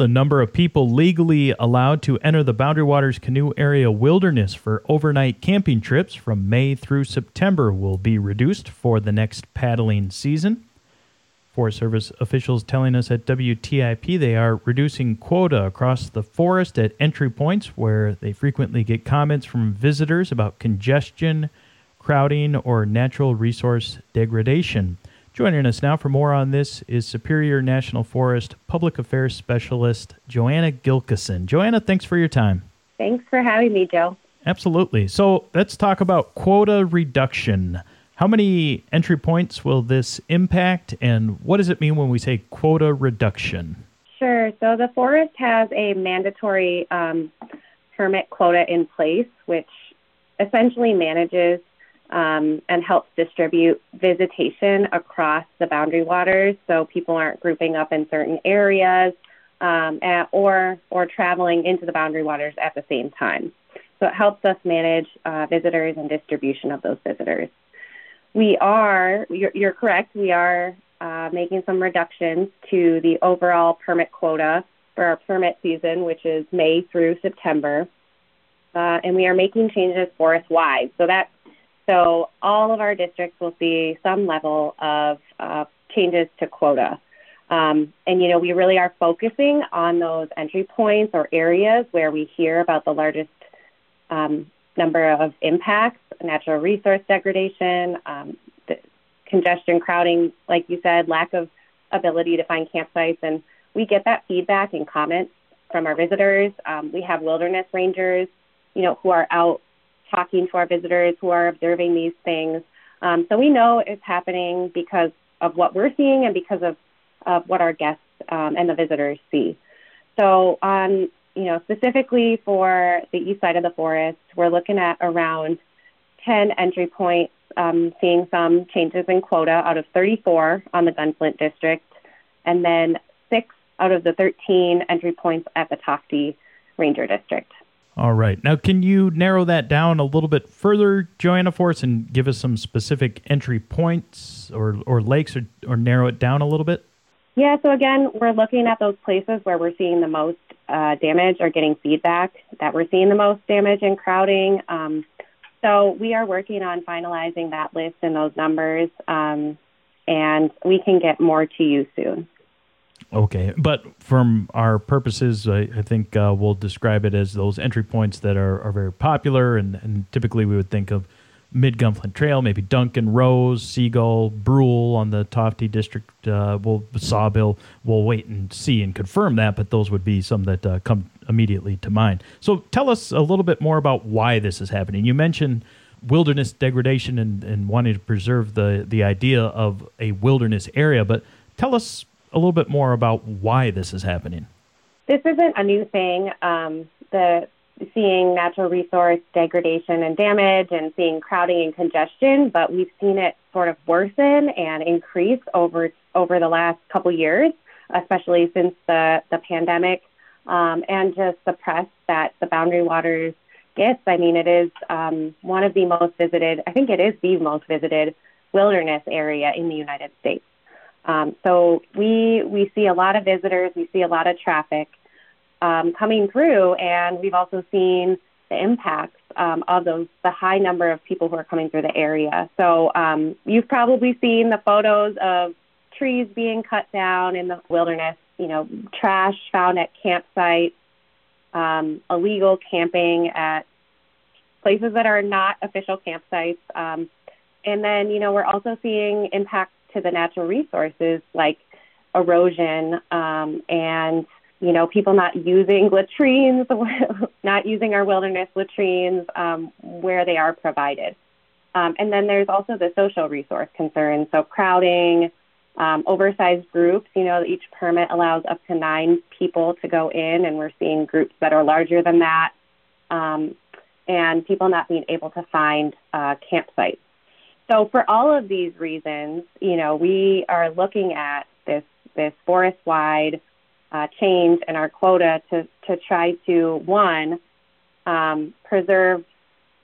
the number of people legally allowed to enter the Boundary Waters Canoe Area Wilderness for overnight camping trips from May through September will be reduced for the next paddling season. Forest Service officials telling us at WTIP they are reducing quota across the forest at entry points where they frequently get comments from visitors about congestion, crowding, or natural resource degradation. Joining us now for more on this is Superior National Forest Public Affairs Specialist Joanna Gilkeson. Joanna, thanks for your time. Thanks for having me, Joe. Absolutely. So let's talk about quota reduction. How many entry points will this impact, and what does it mean when we say quota reduction? Sure. So the forest has a mandatory um, permit quota in place, which essentially manages um, and helps distribute visitation across the boundary waters, so people aren't grouping up in certain areas um, at, or or traveling into the boundary waters at the same time. So it helps us manage uh, visitors and distribution of those visitors we are, you're, you're correct, we are uh, making some reductions to the overall permit quota for our permit season, which is May through September. Uh, and we are making changes forest wide. So that so all of our districts will see some level of uh, changes to quota. Um, and you know, we really are focusing on those entry points or areas where we hear about the largest um, number of impacts natural resource degradation, um, congestion, crowding, like you said, lack of ability to find campsites. And we get that feedback and comments from our visitors. Um, we have wilderness rangers, you know, who are out talking to our visitors, who are observing these things. Um, so we know it's happening because of what we're seeing and because of, of what our guests um, and the visitors see. So on, you know, specifically for the east side of the forest, we're looking at around 10 entry points, um, seeing some changes in quota out of 34 on the Gunflint district, and then six out of the 13 entry points at the Tofte Ranger District. All right. Now, can you narrow that down a little bit further, Joanna, for us, and give us some specific entry points or, or lakes or, or narrow it down a little bit? Yeah, so again, we're looking at those places where we're seeing the most uh, damage or getting feedback that we're seeing the most damage and crowding. Um, so we are working on finalizing that list and those numbers, um, and we can get more to you soon. Okay, but from our purposes, I, I think uh, we'll describe it as those entry points that are, are very popular, and, and typically we would think of Mid Gunflint Trail, maybe Duncan Rose, Seagull, Brule on the Tofte District, uh, we'll, Sawbill. We'll wait and see and confirm that, but those would be some that uh, come immediately to mind. So tell us a little bit more about why this is happening. You mentioned wilderness degradation and, and wanting to preserve the, the idea of a wilderness area, but tell us a little bit more about why this is happening. This isn't a new thing. Um, the seeing natural resource degradation and damage and seeing crowding and congestion, but we've seen it sort of worsen and increase over over the last couple years, especially since the the pandemic um, and just the press that the Boundary Waters gets. I mean, it is um, one of the most visited. I think it is the most visited wilderness area in the United States. Um, so we we see a lot of visitors. We see a lot of traffic um, coming through, and we've also seen the impacts um, of those the high number of people who are coming through the area. So um, you've probably seen the photos of trees being cut down in the wilderness. You know, trash found at campsites, um, illegal camping at places that are not official campsites. Um, and then, you know, we're also seeing impacts to the natural resources like erosion um, and you know, people not using latrines, not using our wilderness latrines um, where they are provided. Um, and then there's also the social resource concerns, so crowding, um, oversized groups. You know, each permit allows up to nine people to go in, and we're seeing groups that are larger than that, um, and people not being able to find uh, campsites. So for all of these reasons, you know, we are looking at this this forest-wide uh, change in our quota to, to try to, one, um, preserve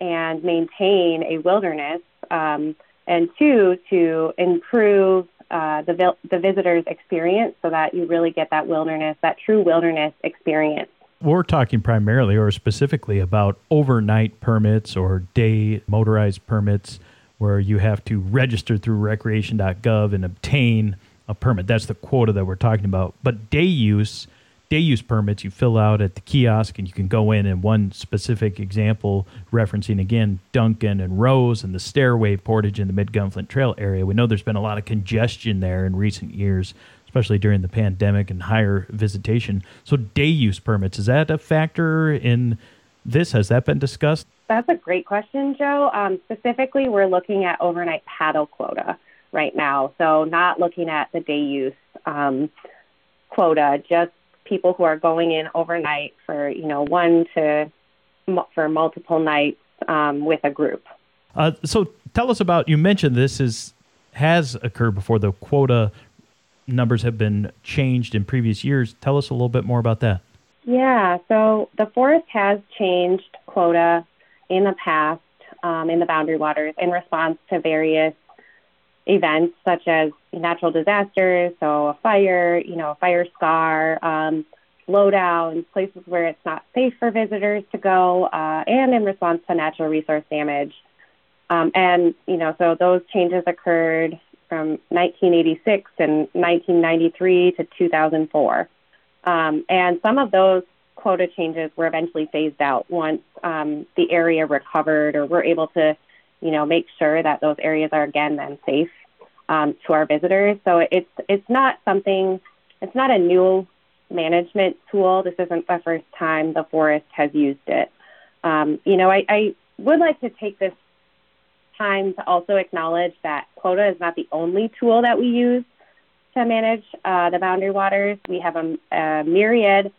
and maintain a wilderness, um, and two, to improve uh, the the visitor's experience, so that you really get that wilderness, that true wilderness experience. We're talking primarily or specifically about overnight permits or day motorized permits where you have to register through recreation.gov and obtain a permit. That's the quota that we're talking about. But day use, day use permits you fill out at the kiosk and you can go in and one specific example referencing again Duncan and Rose and the stairway portage in the mid Gunflint Trail area. We know there's been a lot of congestion there in recent years, especially during the pandemic and higher visitation. So day use permits, is that a factor in this? Has that been discussed? That's a great question, Joe. Um, specifically, we're looking at overnight paddle quota right now. So not looking at the day use um, quota, just people who are going in overnight for you know one to for multiple nights um, with a group. Uh, so tell us about. You mentioned this is has occurred before. The quota numbers have been changed in previous years. Tell us a little bit more about that. Yeah, so the forest has changed quota in the past um, in the boundary waters in response to various events such as natural disasters, so a fire, you know, a fire scar, um, blowdowns, places where it's not safe for visitors to go, uh, and in response to natural resource damage. Um, and, you know, so those changes occurred from 1986 and 1993 to 2004. Um, and some of those quota changes were eventually phased out once um, the area recovered or we're able to, you know, make sure that those areas are again then safe um, to our visitors. So it's it's not something, it's not a new management tool. This isn't the first time the forest has used it. Um, you know, I, I would like to take this time to also acknowledge that quota is not the only tool that we use to manage uh, the boundary waters. We have a, a, myriad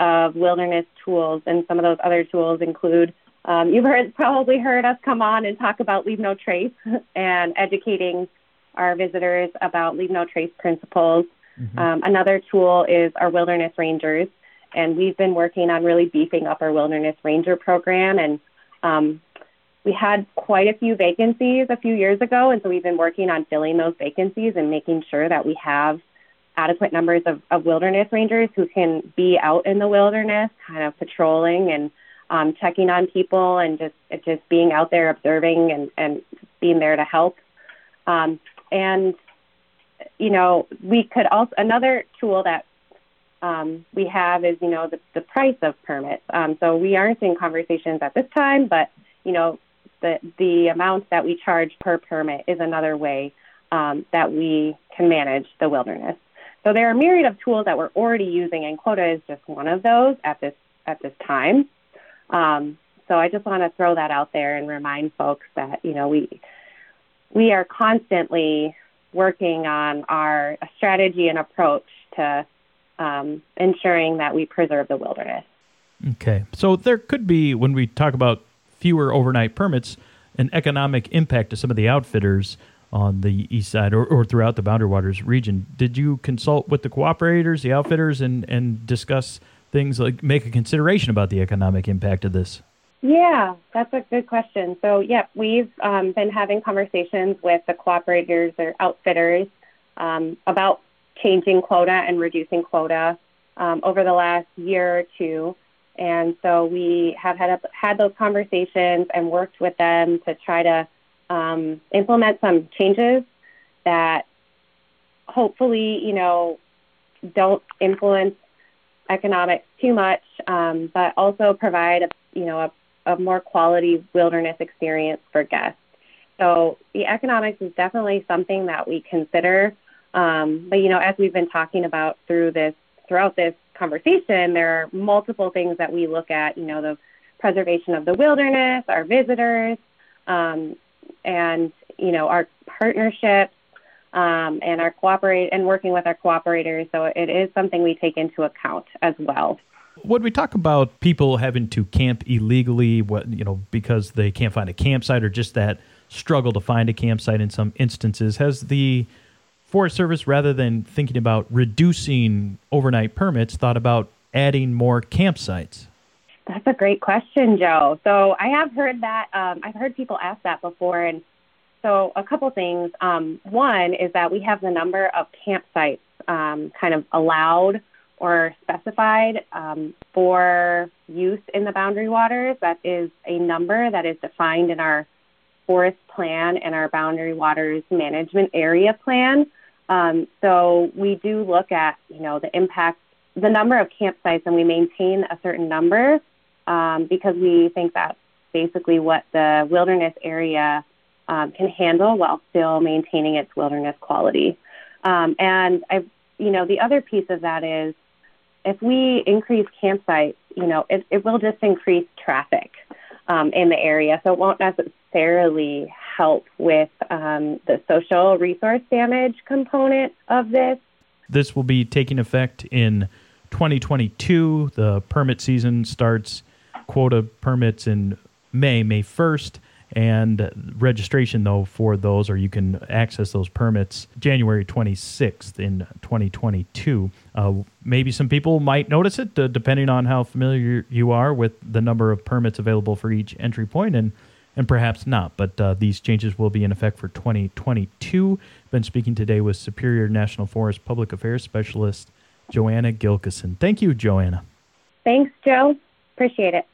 of wilderness tools, and some of those other tools include um, you've heard, probably heard us come on and talk about leave no trace and educating our visitors about leave no trace principles. Mm-hmm. Um, another tool is our wilderness rangers, and we've been working on really beefing up our wilderness ranger program. And um, we had quite a few vacancies a few years ago, and so we've been working on filling those vacancies and making sure that we have adequate numbers of, of wilderness rangers who can be out in the wilderness, kind of patrolling and um, checking on people and just just being out there observing and, and being there to help. Um, and you know, we could also another tool that um, we have is you know the, the price of permits. Um, so we aren't in conversations at this time, but you know the the amount that we charge per permit is another way um, that we can manage the wilderness. So there are a myriad of tools that we're already using, and quota is just one of those at this at this time. Um, so I just want to throw that out there and remind folks that you know we we are constantly working on our strategy and approach to um, ensuring that we preserve the wilderness. Okay, so there could be when we talk about fewer overnight permits, an economic impact to some of the outfitters on the east side or, or throughout the Boundary Waters region. Did you consult with the cooperators, the outfitters, and, and discuss things like make a consideration about the economic impact of this? Yeah, that's a good question. So, yep, we've um, been having conversations with the cooperators or outfitters um, about changing quota and reducing quota um, over the last year or two. And so we have had, had those conversations and worked with them to try to um, implement some changes that hopefully, you know, don't influence economics too much, um, but also provide, a, you know, a a more quality wilderness experience for guests. So the economics is definitely something that we consider. Um, but you know, as we've been talking about through this throughout this conversation, there are multiple things that we look at. You know, the preservation of the wilderness, our visitors, um, and you know, our partnerships um, and our cooperate and working with our cooperators. So it is something we take into account as well. When we talk about people having to camp illegally, what you know, because they can't find a campsite or just that struggle to find a campsite in some instances, has the Forest Service, rather than thinking about reducing overnight permits, thought about adding more campsites? That's a great question, Joe. So I have heard that. Um, I've heard people ask that before, and so a couple things. Um, one is that we have the number of campsites um, kind of allowed or specified um, for use in the boundary waters. That is a number that is defined in our forest plan and our boundary waters management area plan. Um, so we do look at, you know, the impact, the number of campsites, and we maintain a certain number um, because we think that's basically what the wilderness area um, can handle while still maintaining its wilderness quality. Um, and I, you know, the other piece of that is if we increase campsites, you know, it, it will just increase traffic um, in the area. So it won't necessarily help with um, the social resource damage component of this. This will be taking effect in 2022. The permit season starts quota permits in May, May 1st and registration though for those or you can access those permits january 26th in 2022 uh, maybe some people might notice it uh, depending on how familiar you are with the number of permits available for each entry point and and perhaps not but uh, these changes will be in effect for 2022 been speaking today with superior national forest public affairs specialist joanna gilkeson. Thank you joanna. Thanks joe. Appreciate it